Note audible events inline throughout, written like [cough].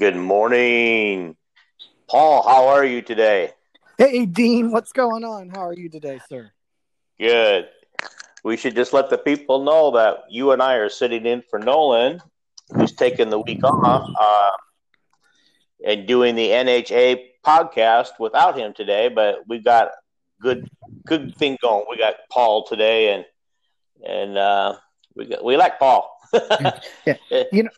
Good morning. Paul, how are you today? Hey, Dean, what's going on? How are you today, sir? Good. We should just let the people know that you and I are sitting in for Nolan, who's taking the week off, uh, and doing the NHA podcast without him today. But we've got good good thing going. We got Paul today, and and uh, we got, we like Paul. [laughs] yeah, you know,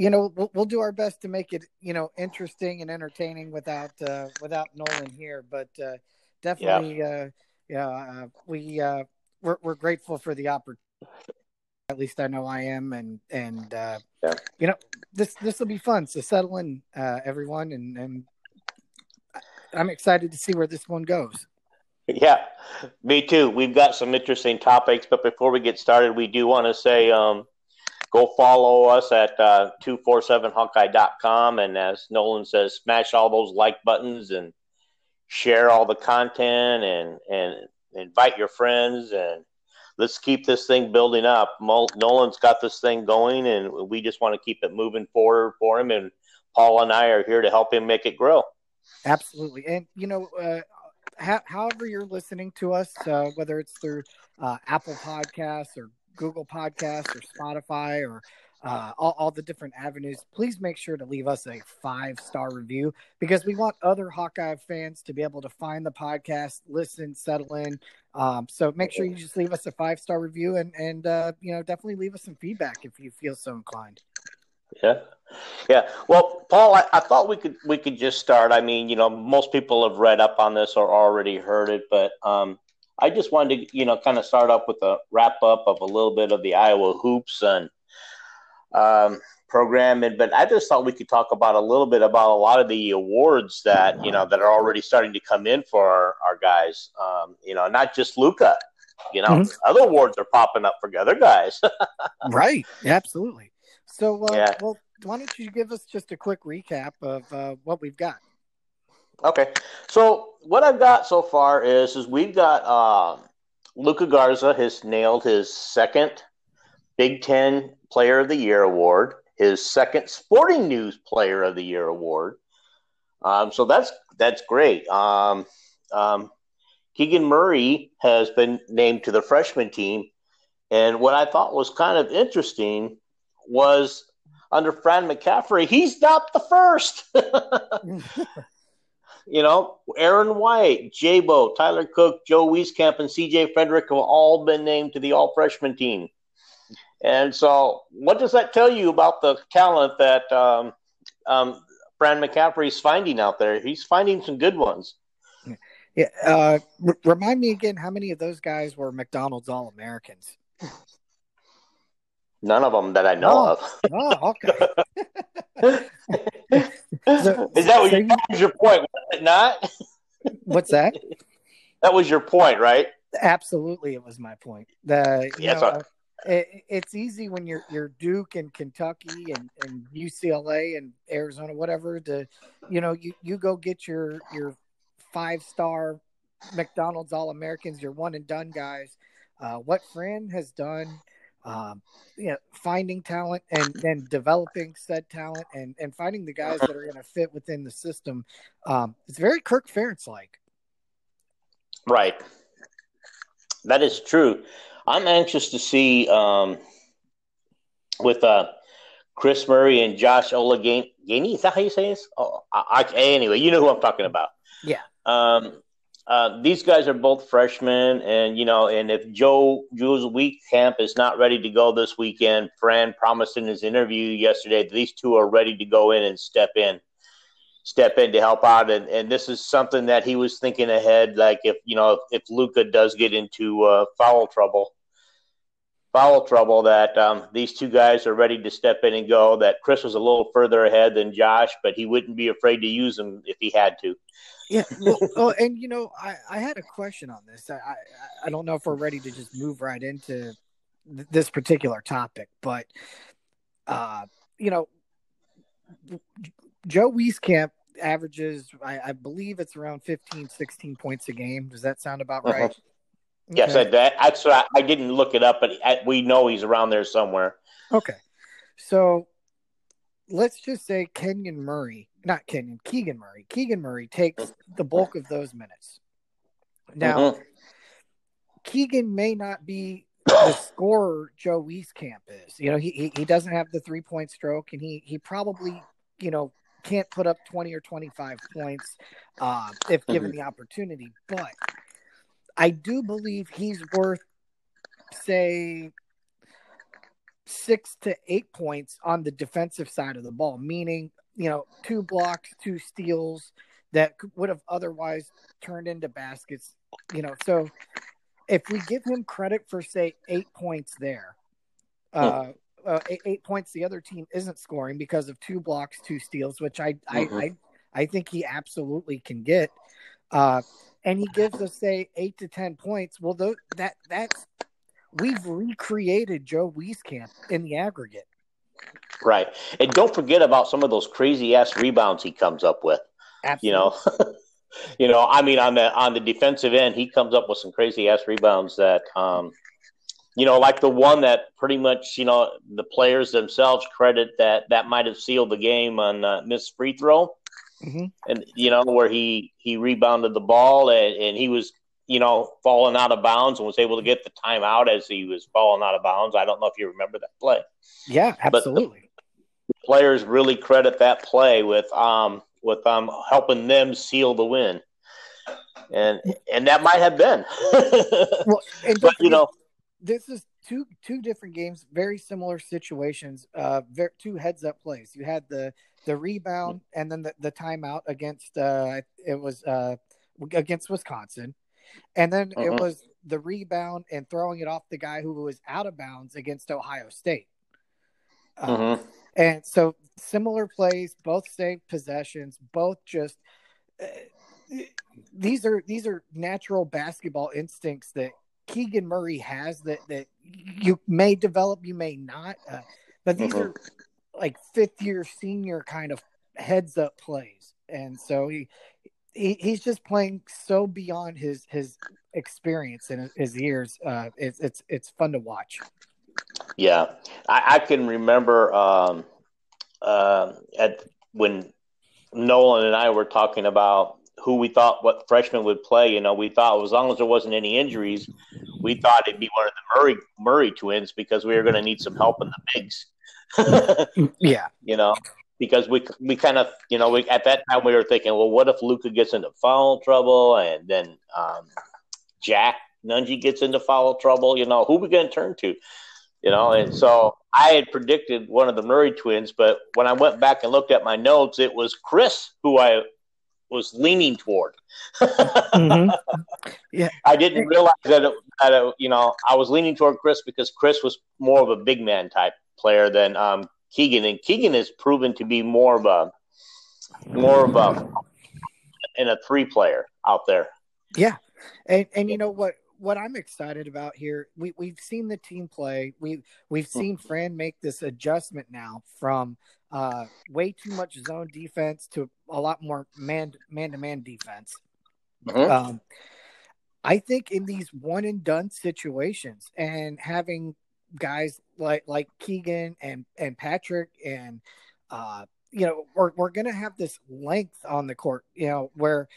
you know, we'll, we'll, do our best to make it, you know, interesting and entertaining without uh, without Nolan here. But uh, definitely, yeah, uh, yeah uh, we uh, we're, we're grateful for the opportunity. At least I know I am, and and uh, yeah. you know, this this will be fun. So settle in, uh, everyone, and and I'm excited to see where this one goes. Yeah, me too. We've got some interesting topics, but before we get started, we do want to say um, go follow us at uh, 247hawkeye.com. And as Nolan says, smash all those like buttons and share all the content and, and invite your friends. And let's keep this thing building up. Nolan's got this thing going, and we just want to keep it moving forward for him. And Paul and I are here to help him make it grow. Absolutely. And, you know, uh, however you're listening to us, uh, whether it's through uh, Apple Podcasts or Google Podcasts or Spotify or uh, all, all, the different avenues, please make sure to leave us a five star review because we want other Hawkeye fans to be able to find the podcast, listen, settle in. Um, so make sure you just leave us a five star review and and uh, you know definitely leave us some feedback if you feel so inclined. Yeah, yeah. Well, Paul, I, I, thought we could we could just start. I mean, you know, most people have read up on this or already heard it, but um, I just wanted to, you know, kind of start up with a wrap up of a little bit of the Iowa hoops and um, program, and but I just thought we could talk about a little bit about a lot of the awards that you know that are already starting to come in for our, our guys. Um, you know, not just Luka. You know, mm-hmm. other awards are popping up for other guys. [laughs] right. Absolutely. So, uh, yeah. well, why don't you give us just a quick recap of uh, what we've got? Okay, so what I've got so far is is we've got um, Luka Garza has nailed his second Big Ten Player of the Year award, his second Sporting News Player of the Year award. Um, so that's that's great. Um, um, Keegan Murray has been named to the freshman team, and what I thought was kind of interesting was under Fran McCaffery, he's not the first. [laughs] [laughs] you know, Aaron White, Jabo, Tyler Cook, Joe Wieskamp, and CJ Fredrick have all been named to the all freshman team. And so, what does that tell you about the talent that um, um, is finding out there? He's finding some good ones. Yeah. Uh, r- remind me again, how many of those guys were McDonald's All Americans? None of them that I know oh, of. oh, okay. [laughs] [laughs] so, [laughs] Is that what you, that was your point? Was it not? What's that? [laughs] that was your point, right? Absolutely, it was my point. The yeah, know, uh, it, it's easy when you're you're Duke and Kentucky and, and UCLA and Arizona, whatever. To you know, you, you go get your your five star McDonald's All Americans, your one and done guys. Uh, what Fran has done um, you know, finding talent and then developing said talent and, and finding the guys that are going to fit within the system. Um, it's very Kirk Ferentz like. Right. That is true. I'm anxious to see um, with uh, Kris Murray and Josh Olegany. Is that how you say this? Oh, I, I, anyway, you know who I'm talking about. Yeah. Um, uh, these guys are both freshmen, and you know, and if Joe Jules Week camp is not ready to go this weekend, Fran promised in his interview yesterday that these two are ready to go in and step in, step in to help out, and and this is something that he was thinking ahead. Like if you know if, if Luka does get into uh, foul trouble, foul trouble, that um, these two guys are ready to step in and go. That Kris was a little further ahead than Josh, but he wouldn't be afraid to use them if he had to. Yeah, well, [laughs] oh, and you know, I, I had a question on this. I, I, I don't know if we're ready to just move right into th- this particular topic, but uh, you know, Joe Wieskamp averages, I, I, believe it's around 15, 16 points a game. Does that sound about right? Uh-huh. Yes, okay. I, that's I, I didn't look it up, but we know he's around there somewhere. Okay, so let's just say Kenyon Murray, not Kenyon, Keegan Murray. Keegan Murray takes the bulk of those minutes. Now, mm-hmm. Keegan may not be the scorer Joe Wieskamp is. You know, he, he, he doesn't have the three point stroke, and he he probably you know can't put up twenty or twenty five points uh, if given mm-hmm. the opportunity. But I do believe he's worth say six to eight points on the defensive side of the ball, meaning you know two blocks, two steals that would have otherwise turned into baskets. You know, so if we give him credit for say eight points there, uh, uh, eight, eight, points the other team isn't scoring because of two blocks, two steals, which I mm-hmm. I, I, I think he absolutely can get. Uh, and he gives us say eight to ten points. Well, th- that that's we've recreated Joe Wieskamp in the aggregate. Right, and don't forget about some of those crazy ass rebounds he comes up with. Absolutely. You know. [laughs] you know, I mean, on the on the defensive end, he comes up with some crazy ass rebounds that, um, you know, like the one that pretty much, you know, the players themselves credit that that might have sealed the game on uh, missed free throw, mm-hmm. and you know where he he rebounded the ball and, and he was you know, falling out of bounds and was able to get the timeout as he was falling out of bounds. I don't know if you remember that play. Yeah, absolutely. Players really credit that play with um, with um helping them seal the win. And and that might have been. [laughs] well, but you know, this is two two different games, very similar situations. Uh, very, two heads up plays. You had the the rebound and then the, the timeout against uh, it was uh, against Wisconsin, and then it uh-huh. was the rebound and throwing it off the guy who was out of bounds against Ohio State. Uh, and so similar plays, both saved possessions, both just uh, these are these are natural basketball instincts that Keegan Murray has that that you may develop, you may not, uh, but these uh-huh. are like fifth year senior kind of heads up plays, and so he, he he's just playing so beyond his his experience and his years. Uh, it's it's it's fun to watch. Yeah, I, I can remember um, uh, at when Nolan and I were talking about who we thought what freshman would play. You know, we thought as long as there wasn't any injuries, we thought it'd be one of the Murray Murray twins because we were going to need some help in the bigs. Yeah, [laughs] you know, because we we kind of you know we at that time we were thinking, well, what if Luka gets into foul trouble and then um, Jack Nunge gets into foul trouble? You know, who we going to turn to? You know, and so I had predicted one of the Murray twins, but when I went back and looked at my notes, it was Kris who I was leaning toward. mm-hmm. [laughs] Yeah, I didn't realize that, it, that it, you know I was leaning toward Kris because Kris was more of a big man type player than um, Keegan, and Keegan has proven to be more of a more of a and a three player out there. Yeah, and and you know what what I'm excited about here, we we've seen the team play. We we've hmm. seen Fran make this adjustment now from uh, way too much zone defense to a lot more man man to man defense. Mm-hmm. Um, I think in these one and done situations and having guys like like Keegan and and Patrick and uh, you know we're we're gonna have this length on the court, you know, where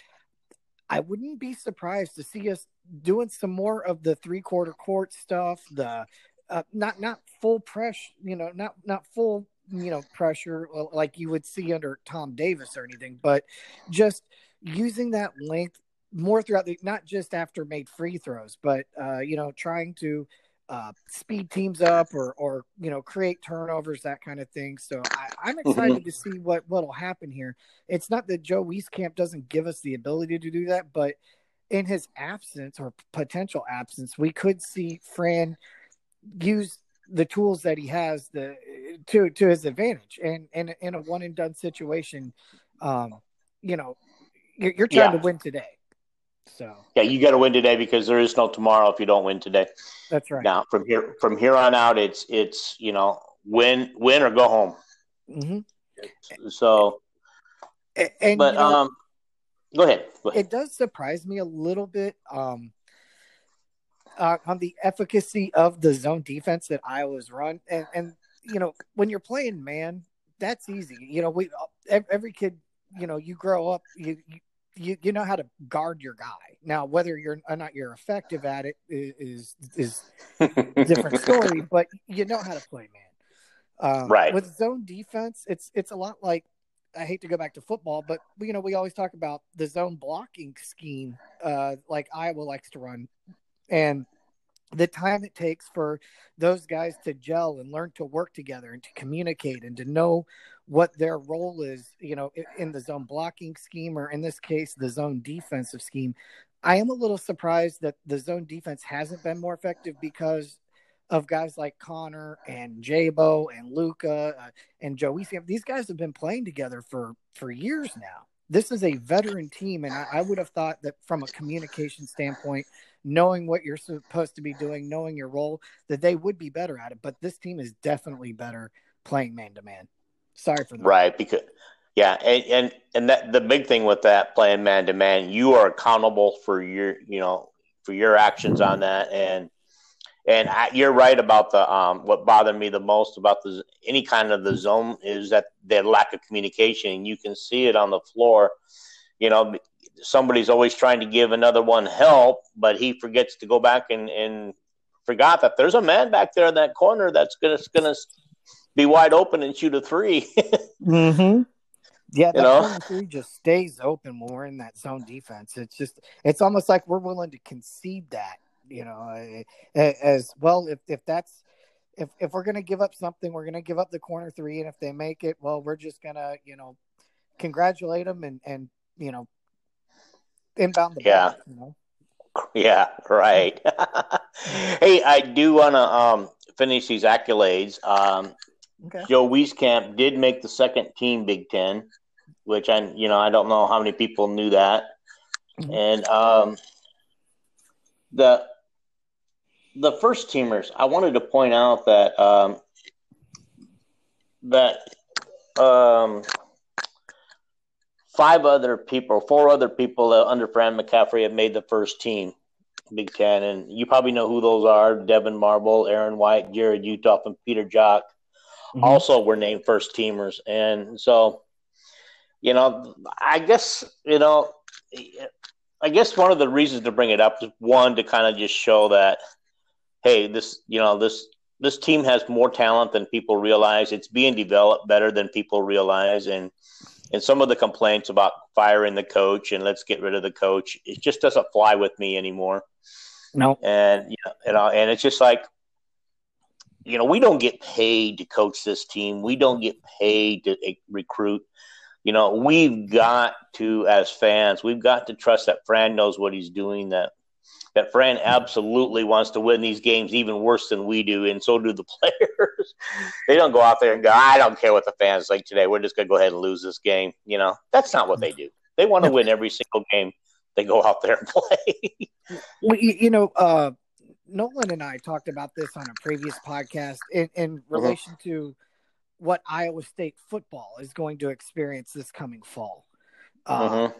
I wouldn't be surprised to see us doing some more of the three quarter court stuff, the uh, not not full press, you know, not not full you know pressure like you would see under Tom Davis or anything, but just using that length more throughout the not just after made free throws, but uh, you know trying to uh, speed teams up or or you know create turnovers that kind of thing. So I, am mm-hmm. excited mm-hmm. to see what what'll happen here. It's not that Joe Wieskamp doesn't give us the ability to do that, but in his absence or potential absence, we could see Fran use the tools that he has the to to his advantage. And and in a one and done situation, um, you know, you're, you're trying yeah. to win today. So yeah, you got to win today because there is no tomorrow if you don't win today. That's right. Now from here from here on out, it's it's you know win win or go home. Mm-hmm. So, and, and but you know, um, Go ahead. Go ahead. It does surprise me a little bit um, uh, on the efficacy of the zone defense that Iowa's run, and, and you know when you're playing man, that's easy. You know, we every kid, you know, you grow up, you, you you you know how to guard your guy. Now, whether you're or not you're effective at it is is [laughs] different story, but you know how to play man. Um, right. With zone defense, it's it's a lot like I hate to go back to football, but you know we always talk about the zone blocking scheme, uh, like Iowa likes to run, and the time it takes for those guys to gel and learn to work together and to communicate and to know what their role is, you know, in the zone blocking scheme or in this case the zone defensive scheme. I am a little surprised that the zone defense hasn't been more effective because of guys like Connor and Jabo and Luka uh, and Joey. These guys have been playing together for for years now. This is a veteran team, and I, I would have thought that from a communication standpoint, knowing what you're supposed to be doing, knowing your role, that they would be better at it. But this team is definitely better playing man to man. Sorry for that. Right, because yeah, and and and that the big thing with that playing man to man, you are accountable for your you know for your actions on that, and and I, you're right about the um, what bothered me the most about the any kind of the zone is that the lack of communication. You can see it on the floor. You know, somebody's always trying to give another one help, but he forgets to go back and, and forgot that there's a man back there in that corner that's gonna gonna be wide open and shoot a 3 [laughs] mm-hmm. Yeah, that you know? three just stays open when we're in that zone defense. It's just it's almost like we're willing to concede that you know, as well. If if that's if if we're gonna give up something, we're gonna give up the corner three, and if they make it, well, we're just gonna you know congratulate them and and you know inbound the yeah. Ball, you know? [laughs] Yeah, right. [laughs] hey, I do want to um, finish these accolades. Um, okay. Joe Wieskamp did make the second team Big Ten, which I, you know, I don't know how many people knew that. Mm-hmm. And um, the the first teamers, I wanted to point out that um, that um, five other people, four other people under Fran McCaffery have made the first team, Big Ten, and you probably know who those are: Devyn Marble, Aaron White, Jarrod Uthoff, and Peter Jok. Mm-hmm. Also, were named first teamers, and so you know, I guess you know, I guess one of the reasons to bring it up is one to kind of just show that hey, this you know this this team has more talent than people realize. It's being developed better than people realize, and and some of the complaints about firing the coach and let's get rid of the coach, it just doesn't fly with me anymore. No, and you know, and, uh, and it's just like you know we don't get paid to coach this team. We don't get paid to uh, recruit. You know, we've got to, as fans, we've got to trust that Fran knows what he's doing. That that Fran absolutely wants to win these games even worse than we do, and so do the [laughs] players. they don't go out there and go, I don't care what the fans think today. We're just going to go ahead and lose this game. You know, that's not what they do. They want to win every single game they go out there and play. [laughs] well, you know, uh, Nolan and I talked about this on a previous podcast in, in mm-hmm. relation mm-hmm. to what Iowa State football is going to experience this coming fall. Uh, mm-hmm.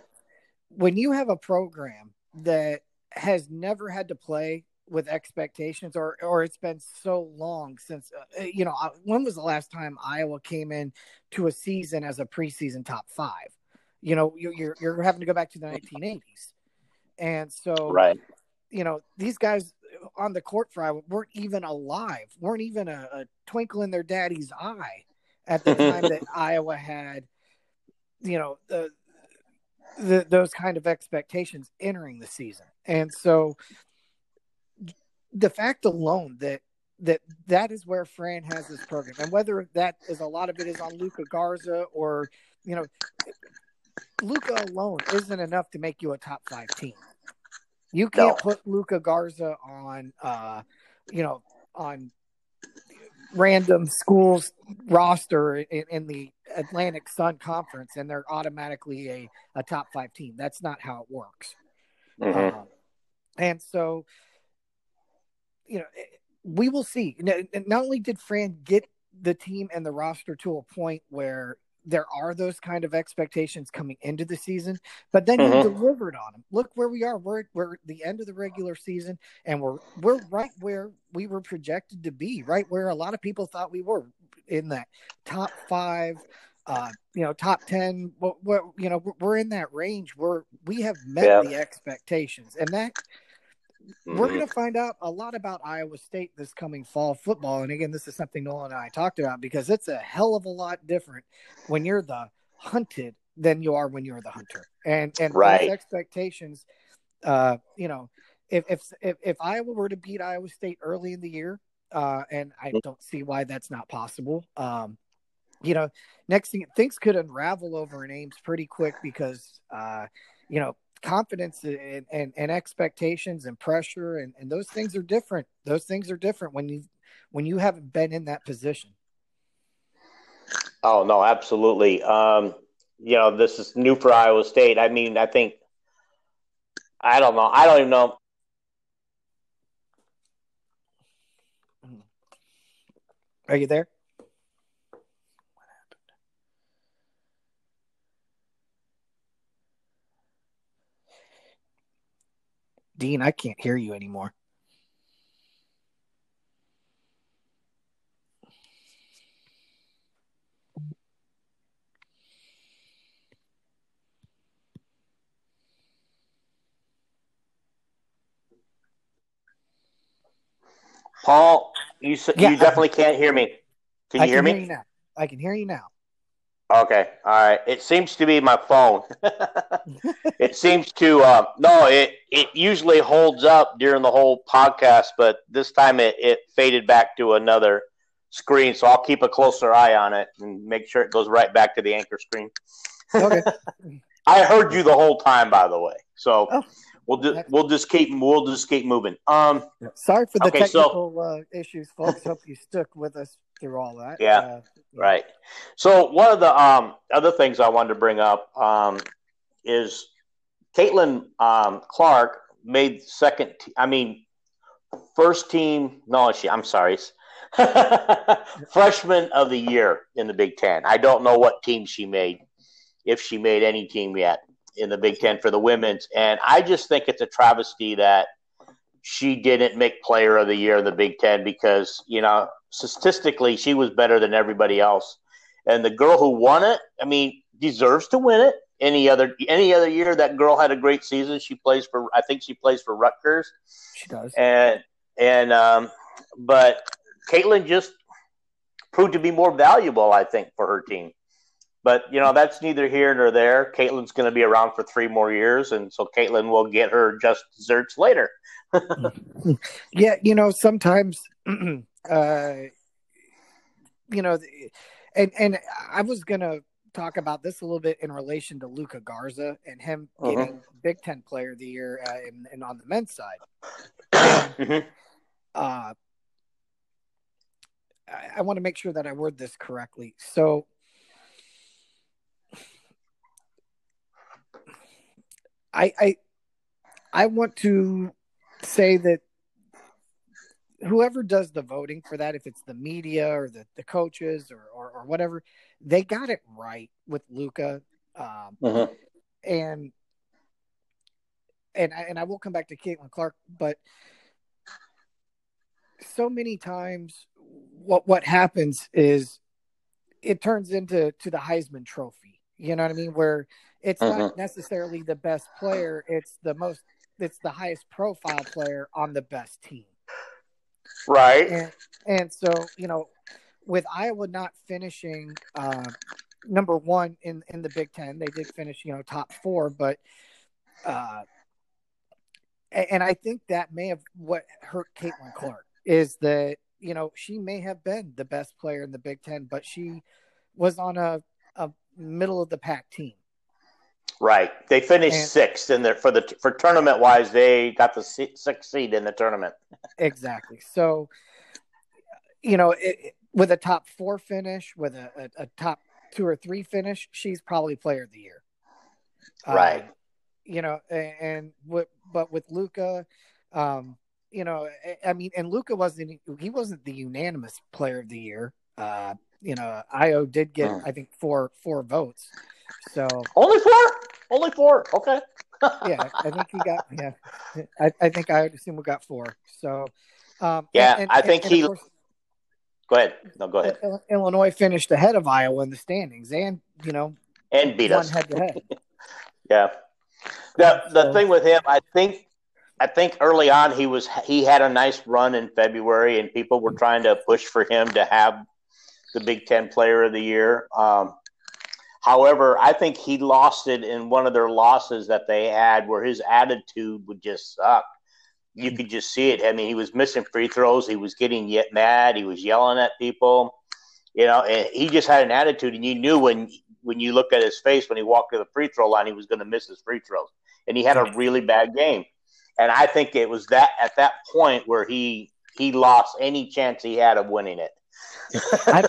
When you have a program that has never had to play with expectations or or it's been so long since uh, uh you know uh, when was the last time Iowa came in to a season as a preseason top 5 you know you're you're having to go back to the 1980s and so right. you know these guys on the court for Iowa weren't even alive weren't even a, a twinkle in their daddy's eye at the time that [laughs] Iowa had you know the the, those kind of expectations entering the season. And so the fact alone that that that is where Fran has this program, and whether that is a lot of it is on Luka Garza or you know, Luka alone isn't enough to make you a top five team. You can't no. put Luka Garza on, uh, you know, on random schools roster in, in, the Atlantic Sun Conference, and they're automatically a, a top five team. That's not how it works. Mm-hmm. Um, and so, you know, we will see. Not only did Fran get the team and the roster to a point where there are those kind of expectations coming into the season, but then mm-hmm. you delivered on them. Look where we are. We're we're at the end of the regular season, and we're we're right where we were projected to be. Right where a lot of people thought we were. in that top five, uh, you know, top ten. What, what you know, we're in that range where we have met yeah. the expectations, and that mm-hmm. we're going to find out a lot about Iowa State this coming fall football. And again, this is something Nolan and I talked about because it's a hell of a lot different when you're the hunted than you are when you're the hunter, and and right. expectations. Uh, you know, if, if if if Iowa were to beat Iowa State early in the year, uh, and I don't see why that's not possible. Um, you know, next thing things could unravel over in Ames pretty quick because, uh, you know, confidence and, and, and expectations and pressure and, and those things are different. Those things are different when you when you haven't been in that position. Oh no, absolutely. Um, you know, this is new for Iowa State. I mean, I think I don't know. I don't even know. Are you there? Dean, I can't hear you anymore. Paul, you yeah, you definitely I, can't hear me. Can you I hear can me? Hear you now. I can hear you now. Okay, all right. It seems to be my phone. [laughs] it seems to uh, no. It it usually holds up during the whole podcast, but this time it, it faded back to another screen. So I'll keep a closer eye on it and make sure it goes right back to the anchor screen. okay. [laughs] I heard you the whole time, by the way. So oh, we'll just we'll just keep we'll just keep moving. Um, sorry for the okay, technical so, uh, issues, folks. Hope you stuck with us through all that. Yeah, uh, right. So one of the um, other things I wanted to bring up um, is Caitlin um, Clark made second. I mean, first team. No, she. I'm sorry. [laughs] freshman of the year in the Big Ten. I don't know what team she made, if she made any team yet in the Big Ten for the women's. And I just think it's a travesty that she didn't make player of the year in the Big Ten because, you know, statistically, she was better than everybody else. And the girl who won it, I mean, deserves to win it. Any other any other year that girl had a great season. She plays for I think she plays for Rutgers. She does. And and um but Caitlin just proved to be more valuable, I think, for her team. But you know that's neither here nor there. Caitlin's going to be around for three more years, and so Caitlin will get her just desserts later. [laughs] [laughs] yeah, you know sometimes, [clears throat] uh, you know, and and I was going to talk about this a little bit in relation to Luka Garza and him uh-huh. getting Big Ten Player of the Year uh, and, and, on the men's side. [coughs] Mm-hmm. uh, I, I want to make sure that I word this correctly. So I I I want to say that whoever does the voting for that, if it's the media or the, the coaches or, or, or whatever, they got it right with Luka. Um, uh-huh. And and I, and I will come back to Caitlin Clark, but so many times what what happens is it turns into to the Heisman Trophy. You know what I mean? Where it's not mm-hmm. necessarily the best player it's the most it's the highest profile player on the best team right. And, and so you know with iowa not finishing uh, number one in in the big ten they did finish you know top four but uh and i think that may have what hurt caitlin clark is that you know she may have been the best player in the big ten but she was on a, a middle of the pack team Right. They finished and, sixth in there for the for tournament wise. They got the sixth seed in the tournament. exactly. So, you know, it, with a top four finish, with a, a, a, top two or three finish, she's probably player of the year. Right. you know, and, and with, but with Luka, um, you know, I mean, and Luka wasn't he wasn't the unanimous player of the year. Uh, you know, Ayo did get, mm. I think, four four votes. So only four, only four. Okay. [laughs] yeah, I think he got. Yeah, I, I think I assume we got four. So um, yeah, and, and, I think he. Course, Go ahead. No, go ahead. Illinois finished ahead of Iowa in the standings, and you know, and beat us head to head. [laughs] Yeah. The the so, thing with him, I think, I think early on he was he had a nice run in February, and people were trying to push for him to have the Big Ten Player of the Year. Um, however, I think he lost it in one of their losses that they had, where his attitude would just suck. You could just see it. I mean, he was missing free throws. He was getting yet mad. He was yelling at people. You know, and he just had an attitude, and you knew when when you looked at his face when he walked to the free throw line, he was going to miss his free throws, and he had a really bad game. And I think it was that at that point where he he lost any chance he had of winning it. [laughs] I,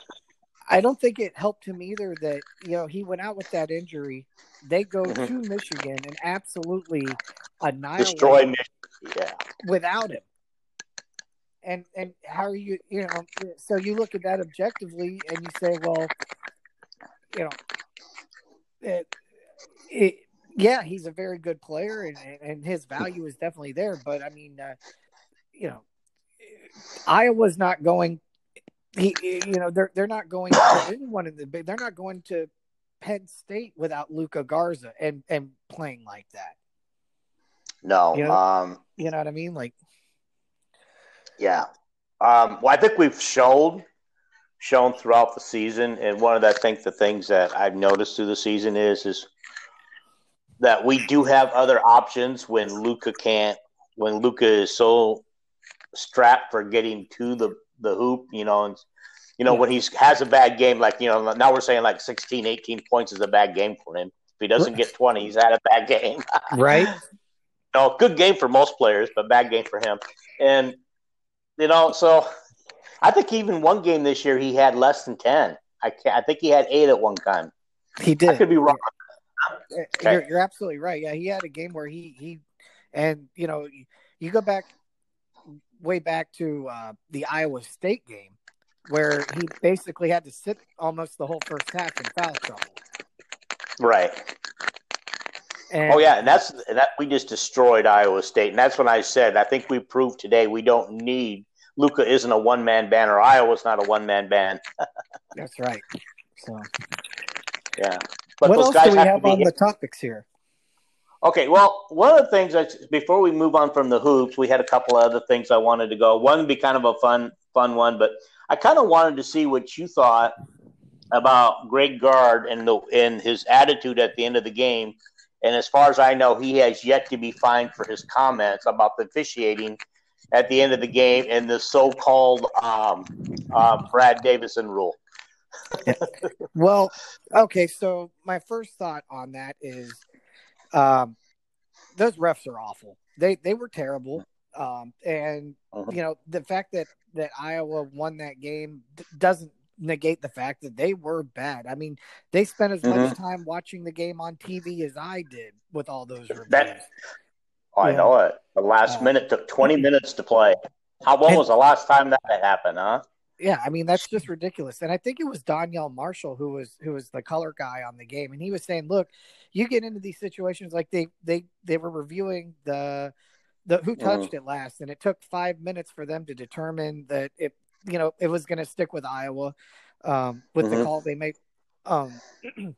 I don't think it helped him either that you know he went out with that injury. They go mm-hmm. to Michigan and absolutely annihilate destroy Michigan. Yeah, without him. And and how are you? You know, so you look at that objectively and you say, well, you know, it, it, yeah, he's a very good player and, and his value is definitely there. But I mean, uh, you know, Iowa's not going. He, you know, they're they're not going to [coughs] anyone in the big. They're not going to Penn State without Luka Garza and and playing like that. No, you know, um, you know what I mean, like. Yeah, um, well, I think we've shown shown throughout the season. And one of the, I think the things that I've noticed through the season is is that we do have other options when Luka can't when Luka is so strapped for getting to the the hoop, you know, and you know when he has a bad game like you know now we're saying like 16 18 points is a bad game for him. If he doesn't get 20, he's had a bad game. [laughs] right? no, good game for most players, but bad game for him. And you know, so I think even one game this year he had less than ten. I can't, I think he had eight at one time. He did. I could be wrong. Okay. You're, you're absolutely right. Yeah, he had a game where he he, and you know, you go back way back to uh, the Iowa State game where he basically had to sit almost the whole first half in foul trouble. Right. And, oh yeah, and that's that we just destroyed Iowa State, and that's when I said I think we proved today we don't need Luka isn't a one man band or Iowa's not a one man band. [laughs] That's right. So yeah. But what else do we have, have on the topics here? Okay, well, one of the things that before we move on from the hoops, we had a couple of other things I wanted to go. One would be kind of a fun, fun one, but I kind of wanted to see what you thought about Greg Gard and the and his attitude at the end of the game. And as far as I know, he has yet to be fined for his comments about the officiating at the end of the game and the so-called um, uh, Brad Davison rule. [laughs] well, okay. So my first thought on that is, um, those refs are awful. They they were terrible. Um, and uh-huh. you know the fact that that Iowa won that game d- doesn't negate the fact that they were bad. I mean, they spent as much mm-hmm. time watching the game on TV as I did with all those reviews. That, Oh, I know it. The last uh, minute took 20 minutes to play. How when was the last time that happened, huh? Yeah, I mean that's just ridiculous. And I think it was Donyell Marshall who was who was the color guy on the game, and he was saying, "Look, you get into these situations like they they they were reviewing the the who mm-hmm. touched mm. it last, and it took five minutes for them to determine that it you know it was going to stick with Iowa um, with mm-hmm. the call they made." Um, [clears throat]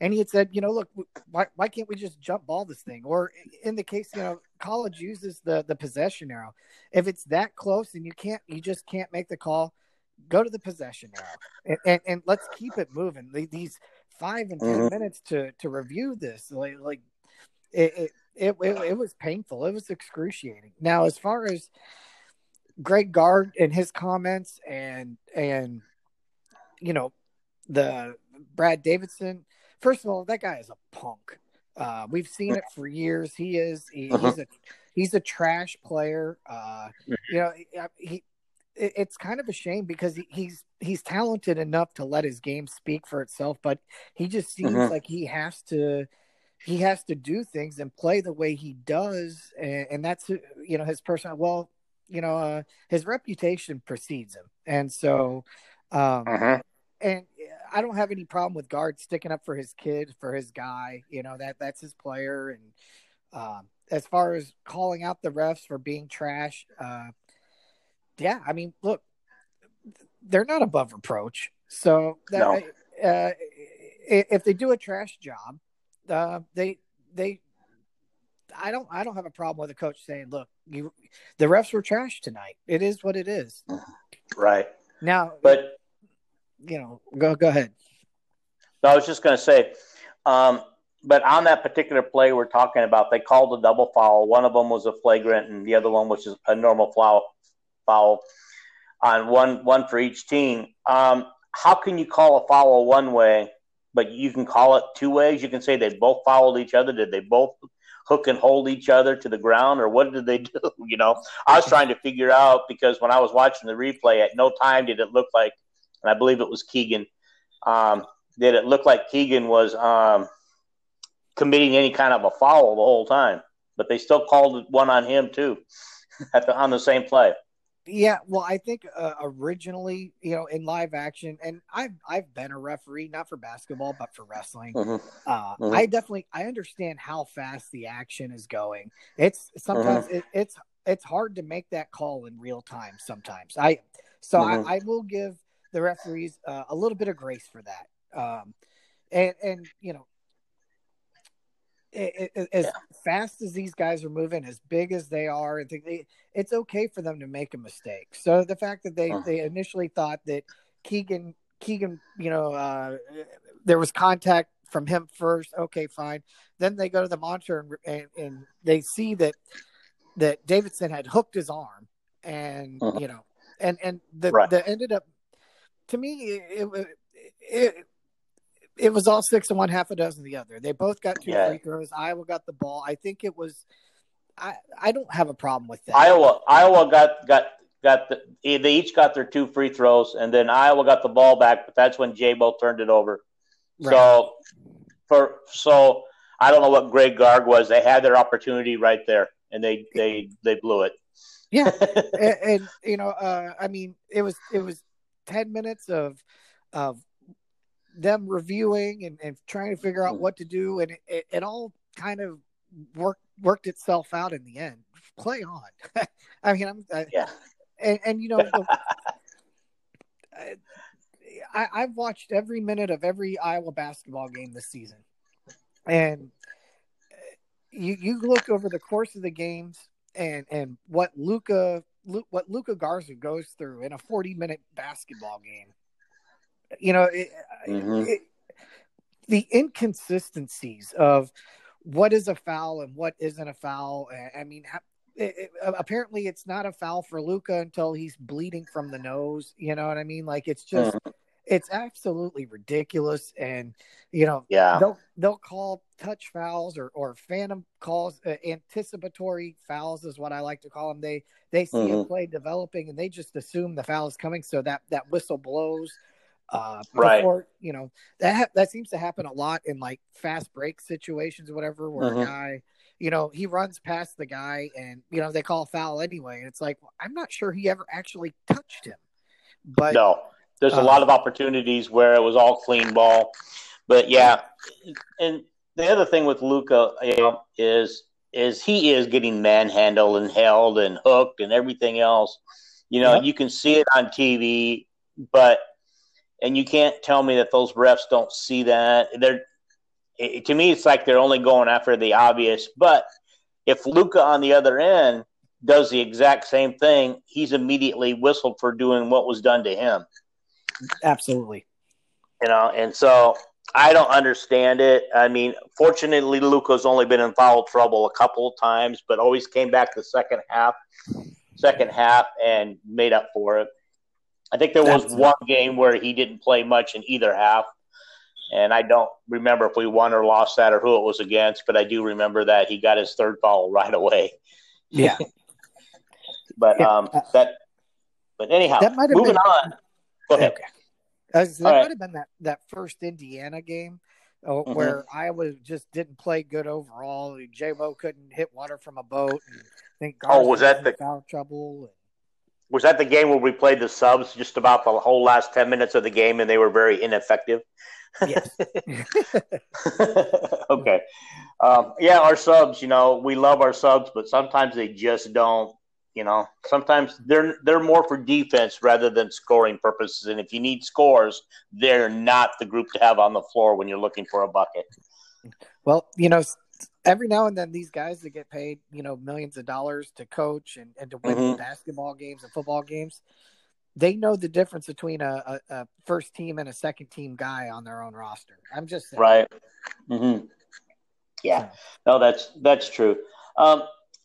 and he had said, you know, look, why, why can't we just jump ball this thing? Or in the case, you know, college uses the the possession arrow. If it's that close and you can't, you just can't make the call, go to the possession now and and, and let's keep it moving. These five and 10 mm-hmm. minutes to to review this, like like it it, it it was painful. It was excruciating. Now, as far as Greg Gard and his comments and and you know the Brad Davison. first of all, that guy is a punk. Uh, we've seen it for years. He is he, uh-huh. he's a he's a trash player. Uh, you know, he, it's kind of a shame because he, he's he's talented enough to let his game speak for itself, but he just seems uh-huh. like he has to he has to do things and play the way he does, and, and that's you know his personal. Well, you know, uh, his reputation precedes him, and so um, uh-huh. and I don't have any problem with Gard sticking up for his kid, for his guy. You know that that's his player. And um, as far as calling out the refs for being trash, uh, yeah, I mean, look, they're not above reproach. So that, no. uh, if they do a trash job, uh, they they I don't I don't have a problem with a coach saying, "Look, you the refs were trash tonight. It is what it is." Right. Now, but you know, go go ahead. No, I was just going to say, um, but on that particular play we're talking about, they called a double foul. One of them was a flagrant, and the other one was just a normal foul. Foul on one one for each team. Um, how can you call a foul one way, but you can call it two ways? You can say they both fouled each other. Did they both hook and hold each other to the ground, or what did they [laughs] do? You know, I was trying to figure out because when I was watching the replay, at no time did it look like, and I believe it was Keegan. Um, did it look like Keegan was um, committing any kind of a foul the whole time? But they still called one on him too, [laughs] at the, on the same play. Yeah, well, I think uh, originally, you know, in live action, and I've I've been a referee, not for basketball, but for wrestling. Mm-hmm. Uh, mm-hmm. I definitely I understand how fast the action is going. It's sometimes mm-hmm. it, it's it's hard to make that call in real time. Sometimes I so I. I, will give the referees uh, a little bit of grace for that. Um, and and you know, it, it, as yeah. fast as these guys are moving, as big as they are, and they, it's okay for them to make a mistake. So the fact that they, uh-huh. they initially thought that Keegan Keegan, you know, uh, there was contact from him first. Okay, fine. Then they go to the monitor and, and, and they see that that Davison had hooked his arm, and uh-huh. you know, and and the right. the ended up to me it, it, it it was all six and one, half a dozen the other. They both got two yeah. free throws. Iowa got the ball. I think it was. I I don't have a problem with that. Iowa Iowa got got got the they each got their two free throws, and then Iowa got the ball back, but that's when Jabo turned it over. Right. So for so I don't know what Greg Gard was. They had their opportunity right there, and they they they blew it. Yeah, [laughs] and, and, you know, uh, I mean, it was it was ten minutes of of them reviewing and, and trying to figure out hmm. what to do, and it, it, it all kind of worked worked itself out in the end. Play on. [laughs] I mean, I'm I, yeah, and, and you know, the, [laughs] I, I've watched every minute of every Iowa basketball game this season, and you you look over the course of the games and and what Luka what Luka Garza goes through in a 40 minute basketball game you know, it, mm-hmm. it, the inconsistencies of what is a foul and what isn't a foul. I mean, it, apparently it's not a foul for Luka until he's bleeding from the nose. You know what I mean? Like it's just. Mm-hmm. It's absolutely ridiculous, and you know, yeah, they'll they'll call touch fouls or or phantom calls, uh, anticipatory fouls is what I like to call them. They they see mm-hmm. a play developing and they just assume the foul is coming, so that that whistle blows uh, right. Before, you know that ha- that seems to happen a lot in like fast break situations, or whatever, where mm-hmm. a guy, you know, he runs past the guy, and you know they call a foul anyway, and it's like well, I'm not sure he ever actually touched him. But no, there's uh, a lot of opportunities where it was all clean ball, but yeah, and the other thing with Luka you know, is is he is getting manhandled and held and hooked and everything else. You know, you can see it on TV, but and you can't tell me that those refs don't see that. They're it, to me, it's like they're only going after the obvious. But if Luka on the other end does the exact same thing, he's immediately whistled for doing what was done to him. Absolutely. You know, and so I don't understand it. I mean, fortunately, Luka's only been in foul trouble a couple of times, but always came back the second half, second half, and made up for it. I think there was That's one game where he didn't play much in either half, and I don't remember if we won or lost that or who it was against, but I do remember that he got his third foul right away. Yeah. [laughs] but yeah. um that but anyhow, that might have moving been, on. Go ahead. Okay. that might right. have been that, that first Indiana game uh, mm-hmm. where Iowa just didn't play good overall. Jabo couldn't hit water from a boat. And I think Garza oh, was that the foul trouble? Was that the game where we played the subs just about the whole last 10 minutes of the game and they were very ineffective? Yes. [laughs] [laughs] okay. Um, yeah, our subs, you know, we love our subs, but sometimes they just don't, You know, sometimes they're they're more for defense rather than scoring purposes. And if you need scores, they're not the group to have on the floor when you're looking for a bucket. Well, you know, every now and then these guys that get paid, you know, millions of dollars to coach and, and to win mm-hmm. basketball games and football games, they know the difference between a, a, a, first team and a second team guy on their own roster. I'm just saying. Right. Mm-hmm. Yeah. No, that's that's true. Um,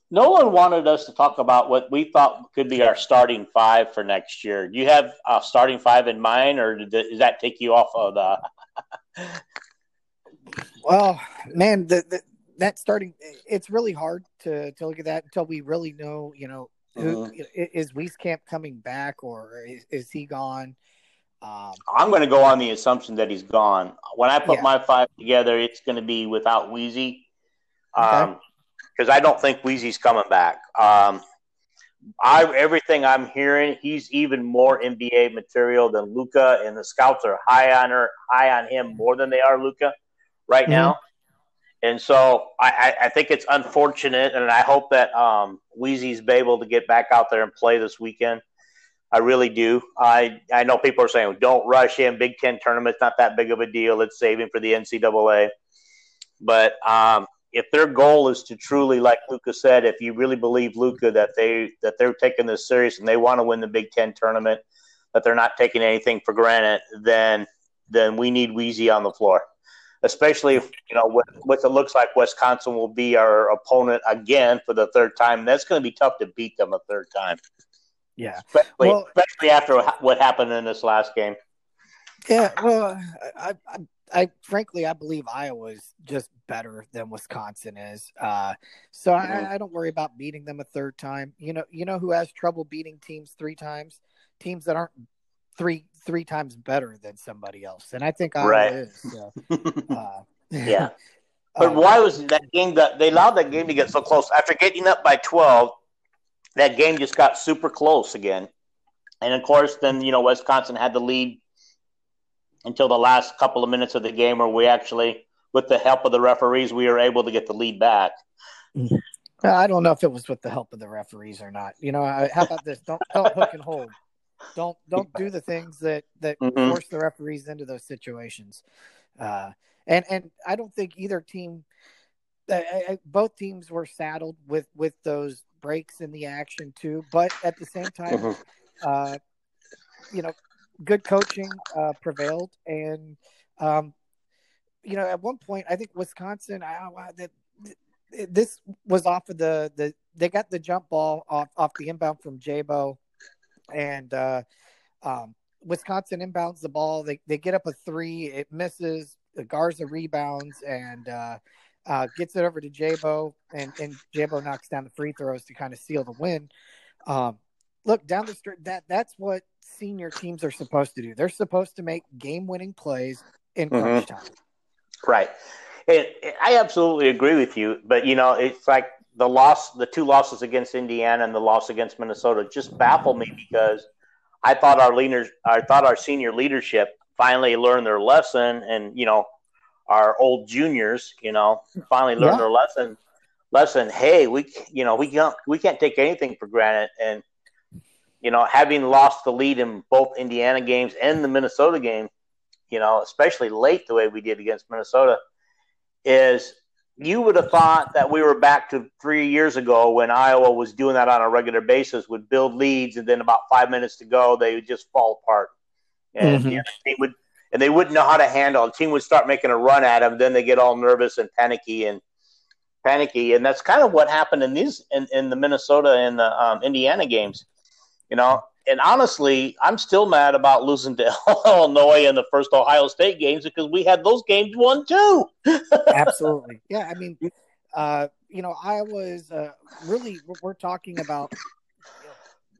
no one wanted us to talk about what we thought could be our starting five for next year. Do you have a starting five in mind, or does that take you off of the? well, man, the, the, that starting it's really hard to to look at that until we really know. You know, who, uh-huh. is Wieskamp coming back, or is, is he gone? Um, I'm going to go on the assumption that he's gone. When I put yeah. my five together, it's going to be without Wheezy. Um, okay because I don't think Weezy's coming back. Um, I everything I'm hearing, he's even more NBA material than Luka, and the scouts are high on her, high on him more than they are Luka right mm-hmm. now. And so I, I, think it's unfortunate, and I hope that um, Weezy's able to get back out there and play this weekend. I really do. I I know people are saying don't rush in. Big Ten tournament's not that big of a deal. It's saving for the NCAA. But um, if their goal is to truly, like Luka said, if you really believe Luka that they that they're taking this serious and they want to win the Big Ten tournament, that they're not taking anything for granted, then then we need Weezy on the floor. Especially if you know what, what it looks like Wisconsin will be our opponent again for the third time. That's going to be tough to beat them a third time. Yeah, especially, well, especially after what happened in this last game. Yeah, well, I, I I frankly I believe Iowa is just better than Wisconsin is. Uh, so I, I, don't worry about beating them a third time. You know, you know who has trouble beating teams three times? Teams that aren't three three times better than somebody else. And I think Iowa right. is. So, [laughs] uh, [laughs] yeah. But uh, why was that game that they allowed that game to get so close after getting up by twelve? That game just got super close again, and of course, then you know Wisconsin had the lead until the last couple of minutes of the game where we actually, with the help of the referees, we were able to get the lead back. I don't know if it was with the help of the referees or not. You know, how about this? Don't don't hook and hold. Don't don't do the things that that mm-hmm. force the referees into those situations. Uh, and and I don't think either team, I, I, both teams were saddled with with those breaks in the action too. But at the same time, mm-hmm. uh, you know, good coaching uh, prevailed, and um, you know, at one point, I think Wisconsin, I, that this was off of the the they got the jump ball off off the inbound from Jabo, and uh, um, Wisconsin inbounds the ball. They they get up a three, it misses. Garza rebounds and uh, uh, gets it over to Jabo, and and Jabo knocks down the free throws to kind of seal the win. Um, look down the street. That that's what senior teams are supposed to do. They're supposed to make game-winning plays in mm-hmm. crunch mm-hmm. time. Right. It, it, I absolutely agree with you, but you know, it's like the loss, the two losses against Indiana and the loss against Minnesota just baffle me because I thought our leaders, I thought our senior leadership finally learned their lesson, and you know, our old juniors, you know, finally learned yeah. their lesson. Lesson, hey, we, you know, we can't, we can't take anything for granted, and you know, having lost the lead in both Indiana games and the Minnesota game, you know, especially late the way we did against Minnesota, is you would have thought that we were back to three years ago when Iowa was doing that on a regular basis, would build leads, and then about five minutes to go, they would just fall apart, and mm-hmm. the would and they wouldn't know how to handle. The team would start making a run at them, then they get all nervous and panicky and panicky, and that's kind of what happened in these in, in the Minnesota and the um, Indiana games. You know, and honestly, I'm still mad about losing to [laughs] Illinois in the first Ohio State games because we had those games won too. [laughs] Absolutely, yeah. I mean, uh, you know, I was uh, really we're talking about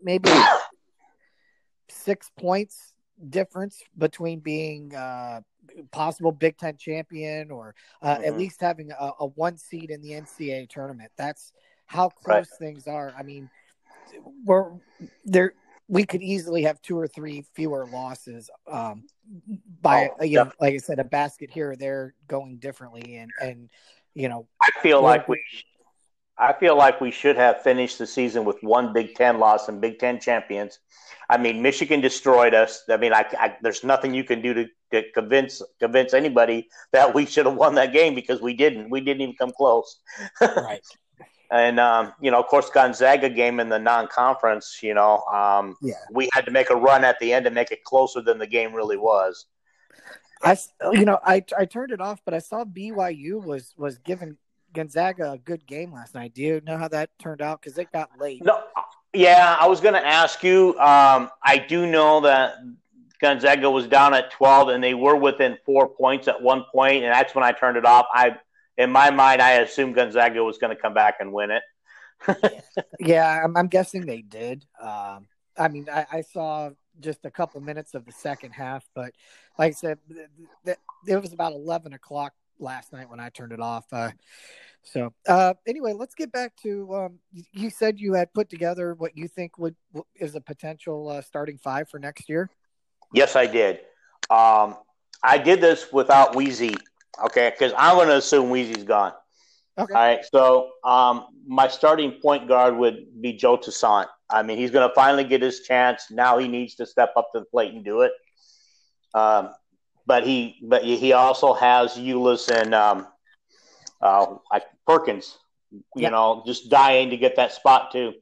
maybe six points difference between being uh, possible Big Ten champion or uh, mm-hmm. at least having a, a, one seed in the NCAA tournament. That's how close right. things are. I mean we're there we could easily have two or three fewer losses um, by oh, you know, like I said, a basket here or there going differently, and and you know, I feel like we I feel like we should have finished the season with one Big Ten loss and Big Ten champions. I mean, Michigan destroyed us. I mean, I, I, there's nothing you can do to, to, convince convince anybody that we should have won that game because we didn't. We didn't even come close. [laughs] right. And um, you know, of course, Gonzaga game in the non-conference. You know, um, yeah, we had to make a run at the end to make it closer than the game really was. I, you know, I I turned it off, but I saw BYU was was giving Gonzaga a good game last night. Do you know how that turned out? Because it got late. No, yeah, I was going to ask you. Um, I do know that Gonzaga was down at twelve, and they were within four points at one point, and that's when I turned it off. I, in my mind, I assumed Gonzaga was going to come back and win it. [laughs] yeah, I'm, I'm, guessing they did. Um, I mean, I, I, saw just a couple minutes of the second half, but like I said, th- th- it was about eleven o'clock last night when I turned it off. Uh, so uh, anyway, let's get back to um, you said you had put together what you think would is a potential uh, starting five for next year. Yes, I did. Um, I did this without Wheezy, okay? Because I'm going to assume Weezy's gone. Okay. All right. So um, my starting point guard would be Joe Toussaint. I mean, he's going to finally get his chance. Now he needs to step up to the plate and do it. Um, but he, but he also has Ulis and um, uh, like Perkins, you yep. know, just dying to get that spot too.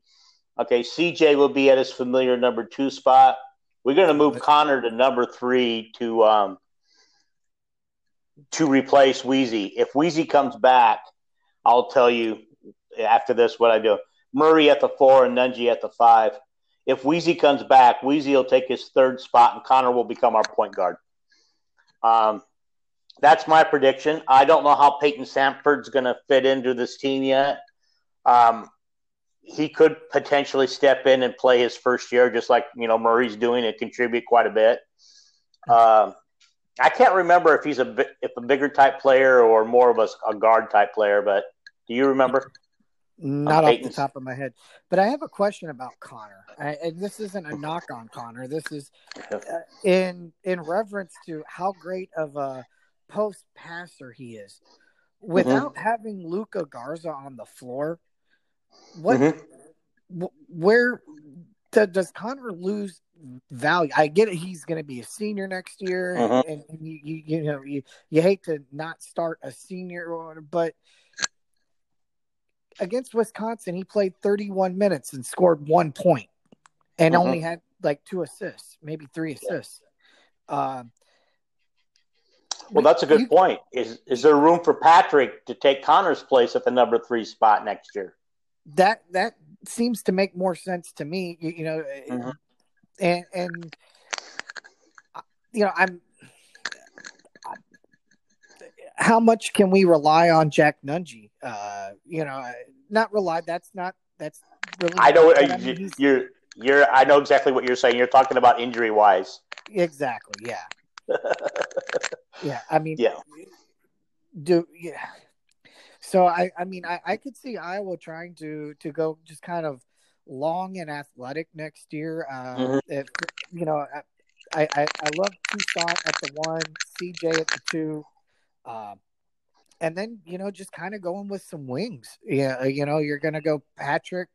Okay, CJ will be at his familiar number two spot. We're going to move Connor to number three to um, to replace Wheezy. If Wheezy comes back, I'll tell you after this what I do. Murray at the four and Nunge at the five. If Wheezy comes back, Wheezy will take his third spot, and Connor will become our point guard. Um, that's my prediction. I don't know how Payton Sandfort's going to fit into this team yet. Um, he could potentially step in and play his first year, just like you know Murray's doing, and contribute quite a bit. Um, I can't remember if he's a if a bigger type player or more of a, a guard type player, but do you remember? Not off the top of my head, but I have a question about Connor. I, and this isn't a knock on Connor. This is uh, in in reference to how great of a post passer he is. Mm-hmm. Without mm-hmm. having Luka Garza on the floor, what mm-hmm. where to, does Connor lose value? I get it; he's going to be a senior next year, mm-hmm. and, and you, you, you know you you hate to not start a senior, but against Wisconsin, he played 31 minutes and scored one point, and mm-hmm. only had like two assists, maybe three assists. Um, well, that's a good you, point. Is is there room for Patrick to take Connor's place at the number three spot next year? That that seems to make more sense to me. You, you know, mm-hmm. and and you know, I'm. How much can we rely on Jack Nunge? Uh, you know, not rely. That's not. That's really. I know I mean, you're. You're. I know exactly what you're saying. You're talking about injury wise. Exactly. Yeah. [laughs] yeah, I mean, yeah, do yeah. So I, I mean, I, I could see Iowa trying to to go just kind of long and athletic next year. Uh, mm-hmm. if, you know, I, I I love Toussaint at the one, CJ at the two, uh, and then you know just kind of going with some wings. Yeah, you know, you're gonna go Patrick,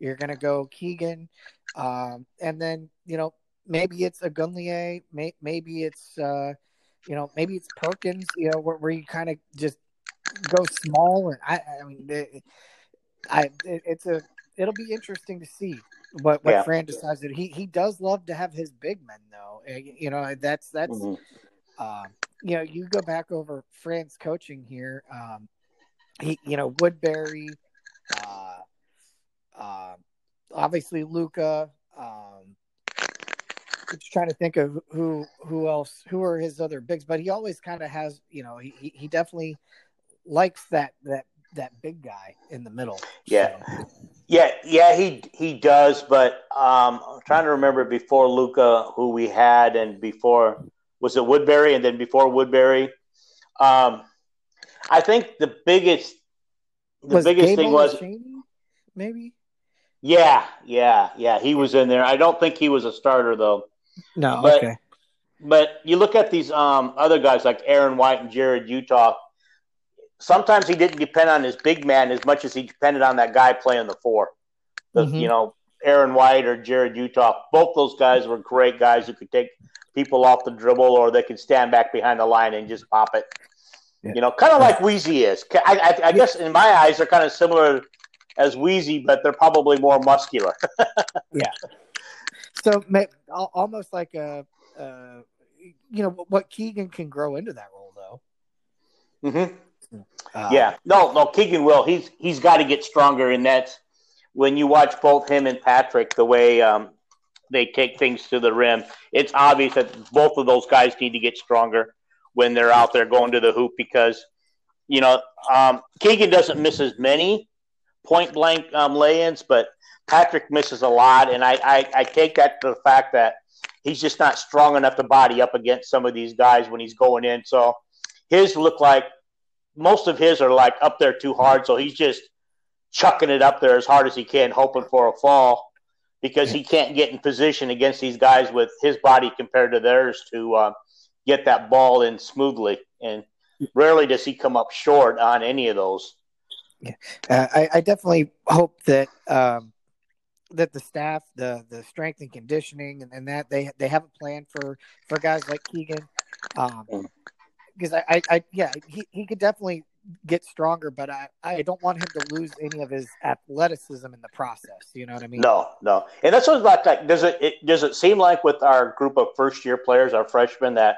you're gonna go Keegan, um, and then you know maybe it's Ogundele, may, maybe it's uh, you know maybe it's Perkins, you know where, where you kind of just go small. And I, I mean, it, I it, it's a it'll be interesting to see what what yeah. Fran decides. That he he does love to have his big men though. Eh, you know that's that's. Mm-hmm. Uh, you know, you go back over Fran's coaching here. Um, he, you know, Woodbury, uh, uh, obviously Luka. um, just trying to think of who who else who are his other bigs, but he always kind of has you know he he definitely likes that that that big guy in the middle. Yeah, so. yeah, yeah. He he does, but um, I'm trying to remember before Luka who we had, and before was it Woodbury, and then before Woodbury. Um, I think the biggest the was biggest Gable thing was maybe. Yeah, yeah, yeah. He was in there. I don't think he was a starter though. No, but, okay. But you look at these um, other guys like Aaron White and Jarrod Uthoff. Sometimes he didn't depend on his big man as much as he depended on that guy playing the 4 the, mm-hmm. You know, Aaron White or Jarrod Uthoff, Both those guys were great guys who could take people off the dribble or they could stand back behind the line and just pop it. Yeah. You know, kind of like Weezy is. I, I, I, guess in my eyes, they're kind of similar as Weezy, but they're probably more muscular. [laughs] yeah. So almost like a, uh, you know, what Keegan can grow into that role, though. Mm-hmm. Uh, yeah. No, no, Keegan will. He's he's got to get stronger, and that's when you watch both him and Patrick, the way um, they take things to the rim, it's obvious that both of those guys need to get stronger when they're out there going to the hoop because, you know, um, Keegan doesn't miss as many point blank um, lay ins, but Patrick misses a lot. And I, I, I take that to the fact that he's just not strong enough to body up against some of these guys when he's going in. So his look like most of his are like up there too hard. So he's just chucking it up there as hard as he can, hoping for a fall because he can't get in position against these guys with his body compared to theirs to uh, get that ball in smoothly. And rarely does he come up short on any of those. Yeah, uh, I, I, definitely hope that um, that the staff, the the strength and conditioning, and, and, that they they have a plan for for guys like Keegan. Um, because I, I, I, yeah, he, he could definitely get stronger, but I, I don't want him to lose any of his athleticism in the process. You know what I mean? No, no. And that's what like, like does it, it does it seem like with our group of first year players, our freshmen, that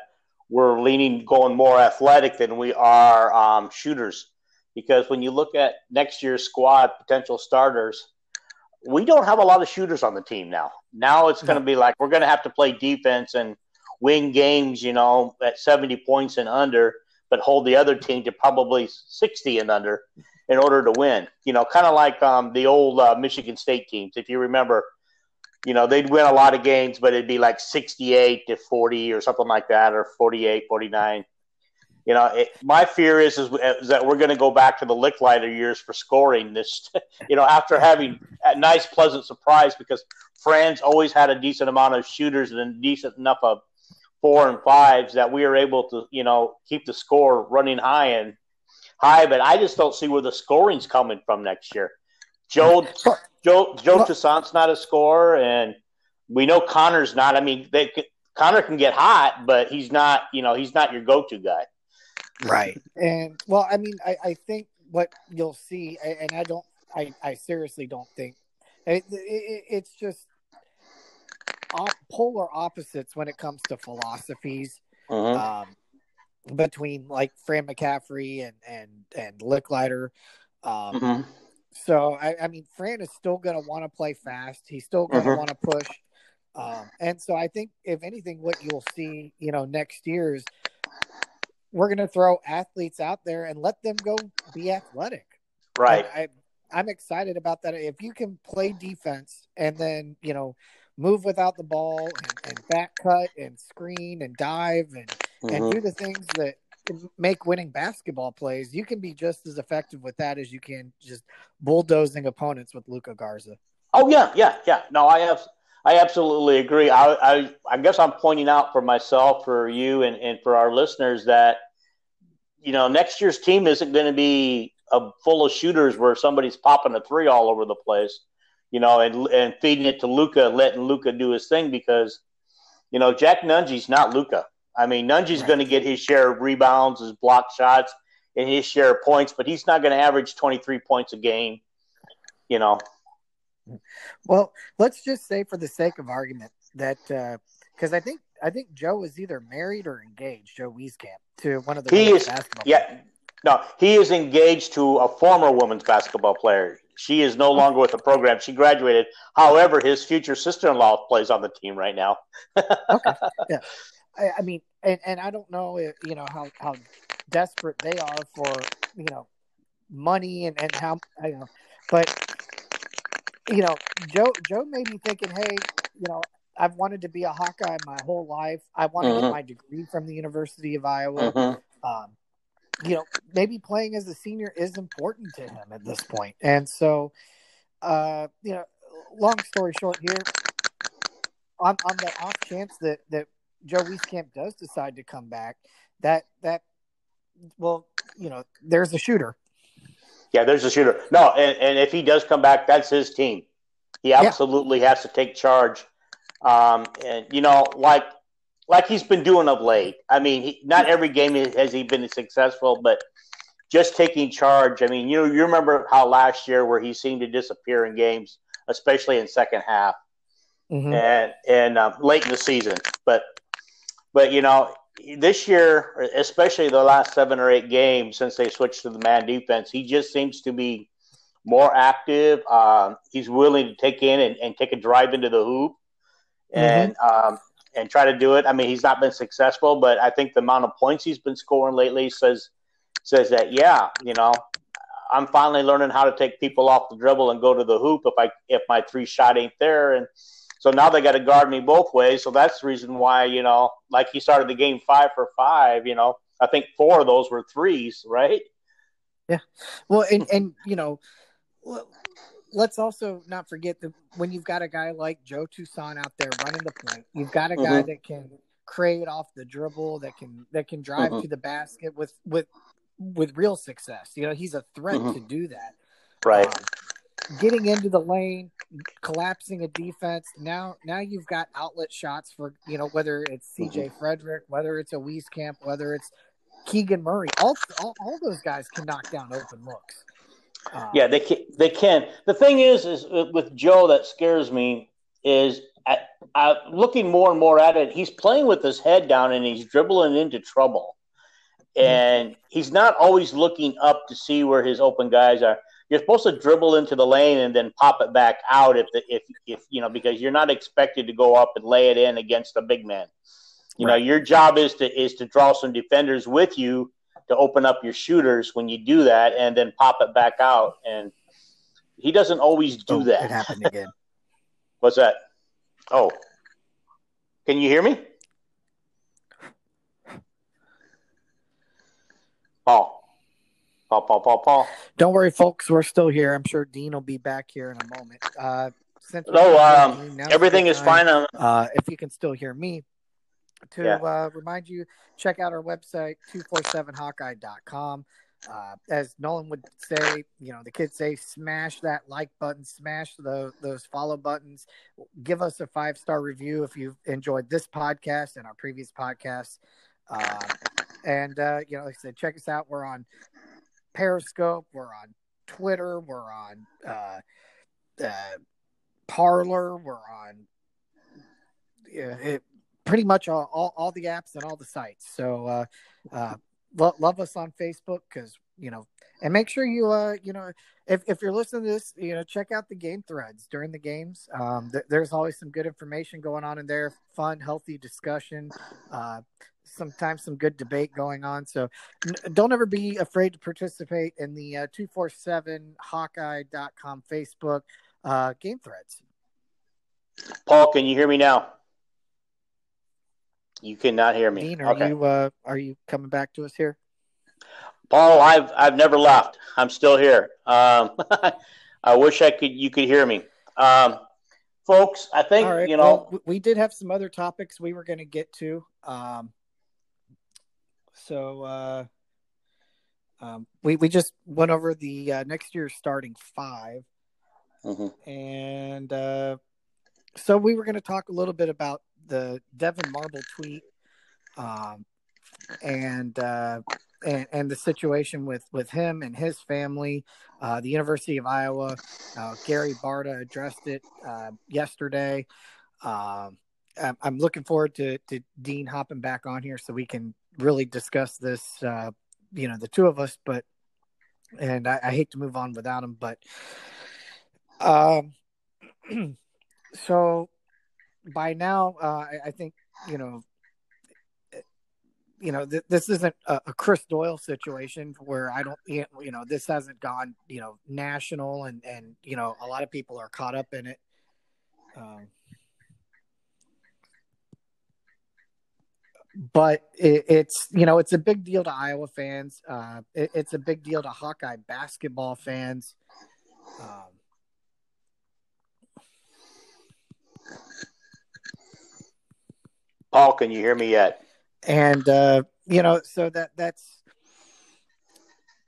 we're leaning going more athletic than we are um, shooters? Because when you look at next year's squad potential starters, we don't have a lot of shooters on the team now. Now it's going to be like we're going to have to play defense and win games, you know, at 70 points and under but hold the other team to probably 60 and under in order to win. You know, kind of like um, the old uh, Michigan State teams. If you remember, you know, they'd win a lot of games, but it'd be like 68 to 40 or something like that, or 48, 49. You know, it, my fear is, is, that we're going to go back to the Lickliter years for scoring this. [laughs] You know, after having a nice, pleasant surprise because Fran's always had a decent amount of shooters and a decent enough of four and fives that we are able to, you know, keep the score running high and high. But I just don't see where the scoring's coming from next year. Joe Joe Joe Toussaint's not a scorer, and we know Connor's not. I mean, they Connor can get hot, but he's not. You know, he's not your go-to guy. Right. And well, I mean, I, I think what you'll see, and I don't, I, I seriously don't think it, it, it's just op- polar opposites when it comes to philosophies uh-huh. um, between like Fran McCaffery and and and Lickliter. Um, uh-huh. So I, I, mean, Fran is still going to want to play fast. He's still going to uh-huh. want to push. Um, and so I think, if anything, what you'll see, you know, next year is we're going to throw athletes out there and let them go be athletic. Right. I, I'm excited about that. If you can play defense and then, you know, move without the ball and, and back cut and screen and dive and, mm-hmm. and do the things that make winning basketball plays, you can be just as effective with that as you can just bulldozing opponents with Luka Garza. Oh yeah, yeah, yeah. No, I have I absolutely agree. I, I, I guess I'm pointing out for myself, for you, and, and for our listeners that you know next year's team isn't going to be a, full of shooters where somebody's popping a three all over the place you know, and and feeding it to Luka, letting Luka do his thing because, you know, Jack Nunge's not Luka. I mean, Nunge's right. going to get his share of rebounds, his block shots, and his share of points, but he's not going to average 23 points a game, you know. Well, let's just say, for the sake of argument, that because uh, I think I think Joe is either married or engaged, Joe Wieskamp, to one of the he is, yeah, players. no, he is engaged to a former women's basketball player. She is no longer with the program. She graduated. However, his future sister-in-law plays on the team right now. [laughs] okay. Yeah. I, I, mean, and, and I don't know, if, you know, how, how desperate they are for, you know, money and, and how, I know, but, you know, Joe, Joe may be thinking, Hey, you know, I've wanted to be a Hawkeye my whole life. I want to mm-hmm. get my degree from the University of Iowa. Mm-hmm. Um, you know, maybe playing as a senior is important to him at this point. And so, uh, you know, long story short here, on, on the off chance that, that Joe Wieskamp does decide to come back, that, that well, you know, there's a shooter. Yeah, there's a shooter. No, and, and if he does come back, that's his team. He absolutely yeah. has to take charge. Um, and you know, like like he's been doing of late. I mean, he, not every game has he been successful, but just taking charge. I mean, you know, you remember how last year where he seemed to disappear in games, especially in second half mm-hmm. and and um, late in the season. But but you know, this year, especially the last seven or eight games since they switched to the man defense, he just seems to be more active. Um, he's willing to take in and, and, take a drive into the hoop and mm-hmm. um, and try to do it. I mean, he's not been successful, but I think the amount of points he's been scoring lately says says that yeah, you know, I'm finally learning how to take people off the dribble and go to the hoop if I if my three shot ain't there and so now they got to guard me both ways. So that's the reason why, you know, like he started the game five for five, you know, I think four of those were threes, right? Yeah. Well, and, and you know, let's also not forget that when you've got a guy like Joe Toussaint out there running the point, you've got a guy mm-hmm. that can create off the dribble, that can that can drive mm-hmm. to the basket with with with real success. You know, he's a threat mm-hmm. to do that. Right. Um, getting into the lane, collapsing a defense. Now, now you've got outlet shots for you know whether it's C.J. Mm-hmm. Frederick, whether it's a Wieskamp, whether it's Keegan Murray. All, all, all those guys can knock down open looks. Um, yeah, they can. They can. The thing is, is with Joe that scares me is at, uh, looking more and more at it. He's playing with his head down and he's dribbling into trouble, mm-hmm. and he's not always looking up to see where his open guys are you're supposed to dribble into the lane and then pop it back out if the, if if you know because you're not expected to go up and lay it in against a big man. You right. know, your job is to is to draw some defenders with you to open up your shooters when you do that and then pop it back out and he doesn't always do oh, that. It happened again. [laughs] What's that? Oh. Can you hear me? Paul. Paul, Paul, Paul, Paul. Don't worry, folks. We're still here. I'm sure Dean will be back here in a moment. Uh, no, um, everything is fine. Uh, if you can still hear me, to yeah. uh, remind you, check out our website, 247hawkeye.com. Uh, as Nolan would say, you know, the kids say, smash that like button, smash the, those follow buttons. Give us a five star review if you've enjoyed this podcast and our previous podcasts. Uh, and, uh, you know, like I said, check us out. We're on Periscope. We're on Twitter. We're on uh, uh, Parler. We're on it, pretty much all, all, all, the apps and all the sites. So uh, uh, lo- love us on Facebook because you know, and make sure you uh you know if if you're listening to this, you know, check out the game threads during the games. Um, th- there's always some good information going on in there, fun, healthy discussion. Uh, sometimes some good debate going on. So n- don't ever be afraid to participate in the uh, 247hawkeye.com Facebook uh, game threads. Paul, can you hear me now? You cannot hear me. Dean, are okay. you uh, are you coming back to us here? Paul, I've I've never left. I'm still here. Um, [laughs] I wish I could you could hear me. Um, folks, I think right, you know well, we did have some other topics we were going to get to. Um, so uh, um, we we just went over the uh, next year's starting 5 mm-hmm. and uh, so we were going to talk a little bit about the Devyn Marble tweet, um, and, uh, and and the situation with with him and his family. Uh, the University of Iowa, uh, Gary Barta addressed it uh, yesterday. Um, I'm looking forward to, to Dean hopping back on here so we can really discuss this, uh, you know, the two of us, but, and I, I hate to move on without him, but, um, [clears throat] so by now, uh, I, I think, you know, you know, th- this isn't a, a, Chris Doyle situation where I don't, you know, this hasn't gone, you know, national and, and, you know, a lot of people are caught up in it. Um, but it, it's you know it's a big deal to Iowa fans. Uh, it, it's a big deal to Hawkeye basketball fans. Um, Paul, can you hear me yet? And uh, you know, so that that's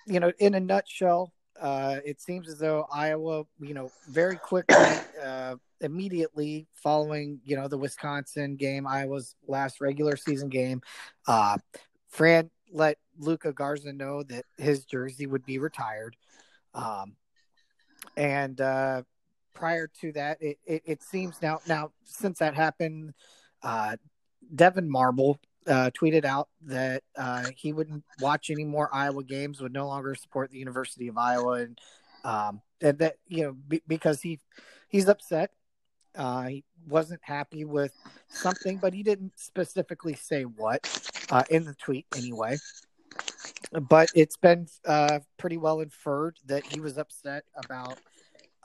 you know, in a nutshell, uh, it seems as though Iowa, you know, very quickly, uh, immediately following, you know, the Wisconsin game, Iowa's last regular season game, uh, Fran let Luka Garza know that his jersey would be retired. Um, and uh, prior to that, it, it, it, seems now now since that happened, uh, Devyn Marble uh, tweeted out that uh, he wouldn't watch any more Iowa games, would no longer support the University of Iowa, and um, that, that you know be, because he he's upset. Uh, he wasn't happy with something, but he didn't specifically say what uh, in the tweet anyway. But it's been uh, pretty well inferred that he was upset about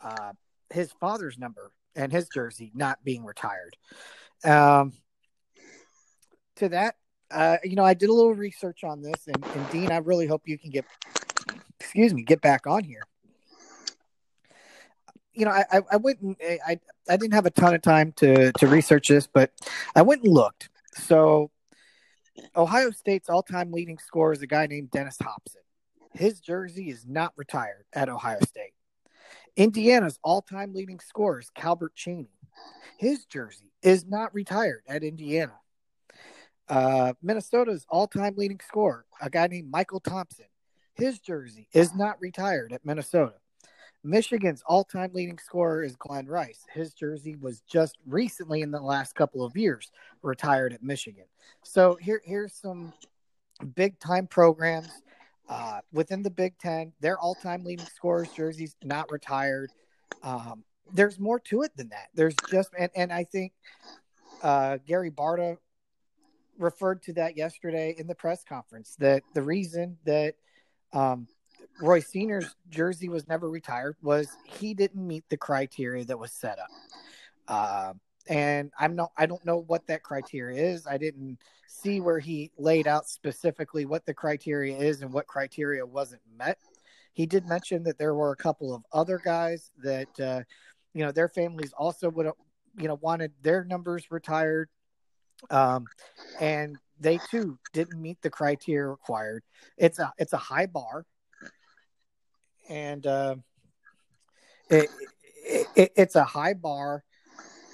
uh, his father's number and his jersey not being retired. Um, to that, uh, you know, I did a little research on this, and, and Dean, I really hope you can get, excuse me, get back on here. You know, I, I went and I, I didn't have a ton of time to, to research this, but I went and looked. So, Ohio State's all time leading scorer is a guy named Dennis Hopson. His jersey is not retired at Ohio State. Indiana's all time leading scorer is Calbert Cheaney. His jersey is not retired at Indiana. Uh, Minnesota's all-time leading scorer, a guy named Mychal Thompson, his jersey is not retired at Minnesota. Michigan's all-time leading scorer is Glen Rice. His jersey was just recently in the last couple of years retired at Michigan. So here, here's some big-time programs uh, within the Big Ten. Their all-time leading scorers jerseys not retired. Um, there's more to it than that. There's just and, and I think uh, Gary Barta referred to that yesterday in the press conference that the reason that um, Roy Senior's jersey was never retired was he didn't meet the criteria that was set up. Uh, and I'm not I don't know what that criteria is. I didn't see where he laid out specifically what the criteria is and what criteria wasn't met. He did mention that there were a couple of other guys that uh, you know their families also would have you know wanted their numbers retired um, and they too didn't meet the criteria required. It's a it's a high bar, and uh, it, it, it's a high bar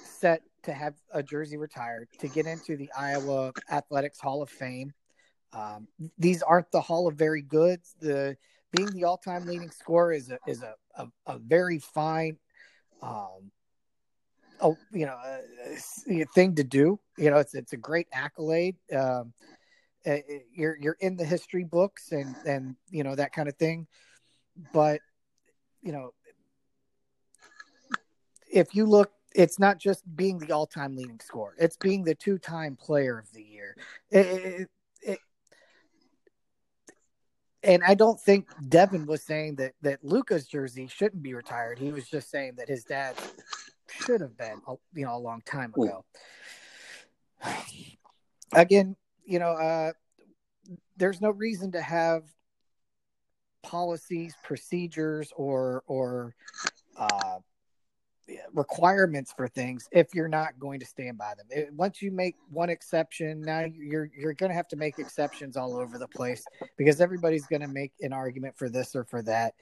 set to have a jersey retired to get into the Iowa Athletics Hall of Fame. Um, these aren't the Hall of Very Goods. The being the all-time leading scorer is a is a, a, a very fine um, a you know a, a thing to do. You know, it's it's a great accolade. Um, you're you're in the history books and and you know that kind of thing. But you know, if you look, it's not just being the all-time leading scorer; it's being the two-time player of the year. It, it, and I don't think Devyn was saying that that Luka's jersey shouldn't be retired. He was just saying that his dad should have been, you know, a long time ago. Again, you know, uh, there's no reason to have policies, procedures, or or uh, requirements for things if you're not going to stand by them. It, once you make one exception, now you're you're going to have to make exceptions all over the place because everybody's going to make an argument for this or for that.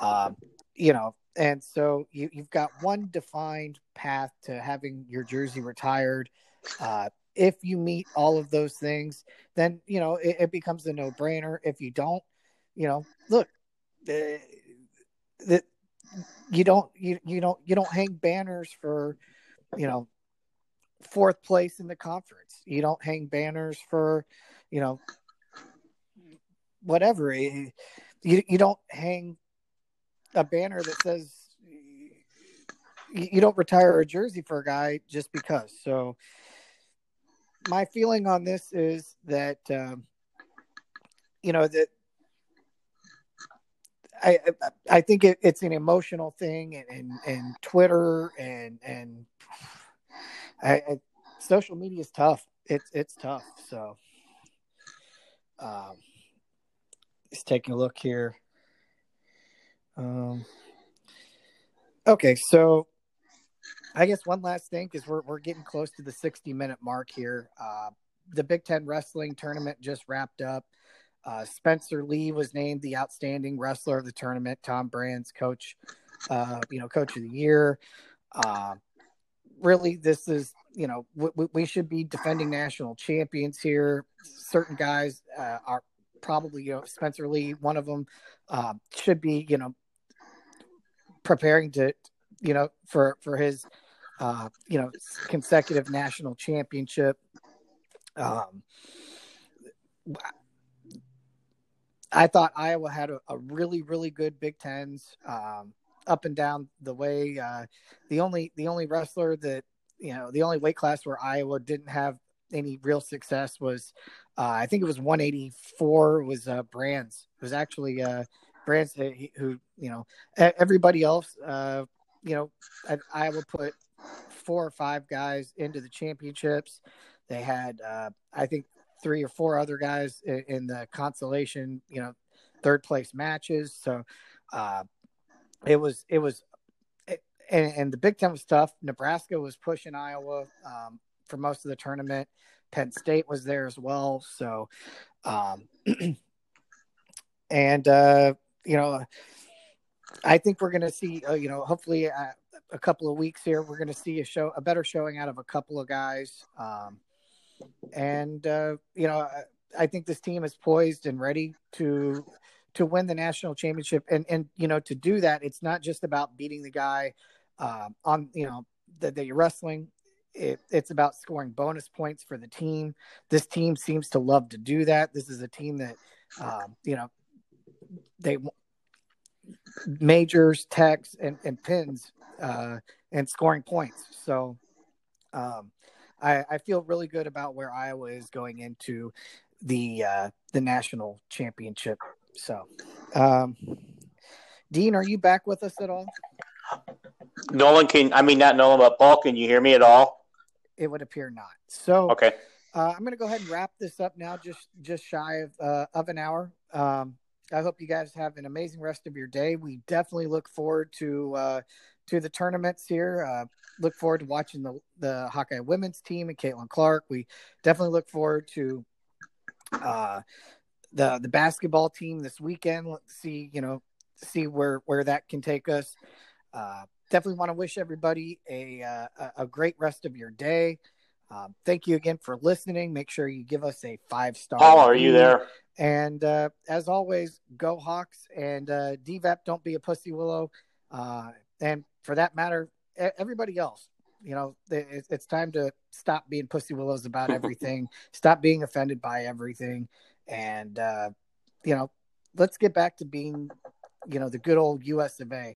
Um, you know, and so you, you've got one defined path to having your jersey retired. Uh, if you meet all of those things, then you know it, it becomes a no-brainer. If you don't, you know, look, uh, that you don't you you don't you don't hang banners for you know fourth place in the conference. You don't hang banners for you know whatever. You you don't hang a banner that says you don't retire a jersey for a guy just because. So my feeling on this is that um, you know that I I think it, it's an emotional thing and, and, and Twitter and and I, I, social media is tough. It's it's tough. So um, just taking a look here. Um, okay, so I guess one last thing because we're we're getting close to the sixty minute mark here. Uh, the Big Ten wrestling tournament just wrapped up. Uh, Spencer Lee was named the outstanding wrestler of the tournament. Tom Brands coach, uh, you know, coach of the year. Uh, really, this is you know we, we, should be defending national champions here. Certain guys uh, are probably you know Spencer Lee, one of them, uh, should be you know preparing to you know for for his uh, you know consecutive national championship. Um, I thought Iowa had a, a, really, really good Big Tens um, up and down the way. Uh, the only the only wrestler that you know the only weight class where Iowa didn't have any real success was uh, I think it was 184 was uh, Brands. It was actually uh, Brands who, you know everybody else uh, you know i Iowa put four or five guys into the championships. They had uh, I think three or four other guys in, in the consolation, you know, third place matches. So uh, it was it was, and, and, the Big Ten was tough. Nebraska was pushing Iowa um, for most of the tournament. Penn State was there as well. So, um, [clears throat] and uh, you know, I think we're going to see, uh, you know, hopefully uh, a couple of weeks here, we're going to see a show, a better showing out of a couple of guys. Um, and uh, you know, I, think this team is poised and ready to to win the national championship. And and you know, to do that, it's not just about beating the guy uh, on you know that, that you're wrestling. It, it's about scoring bonus points for the team. This team seems to love to do that. This is a team that, um, you know, they majors, techs, and, and pins uh, and scoring points. So, um, I, I feel really good about where Iowa is going into the uh, the national championship. So, um, Dean, are you back with us at all? Nolan can I mean not Nolan, but Paul, can you hear me at all? It would appear not. So okay, uh, I'm going to go ahead and wrap this up now. Just just shy of uh, of an hour. Um, I hope you guys have an amazing rest of your day. We definitely look forward to uh, to the tournaments here. Uh, look forward to watching the the Hawkeye women's team and Caitlin Clark. We definitely look forward to uh, the the basketball team this weekend. Let's see, you know, see where where that can take us. Uh, definitely want to wish everybody a uh, a great rest of your day. Um, thank you again for listening. Make sure you give us a five star. Paul, are you there? And uh, as always, go Hawks and uh, DVAP. Don't be a pussy willow. Uh, and for that matter, everybody else. You know, it's time to stop being pussy willows about [laughs] everything. stop being offended by everything, and uh, you know, let's get back to being, you know, the good old U.S. of A.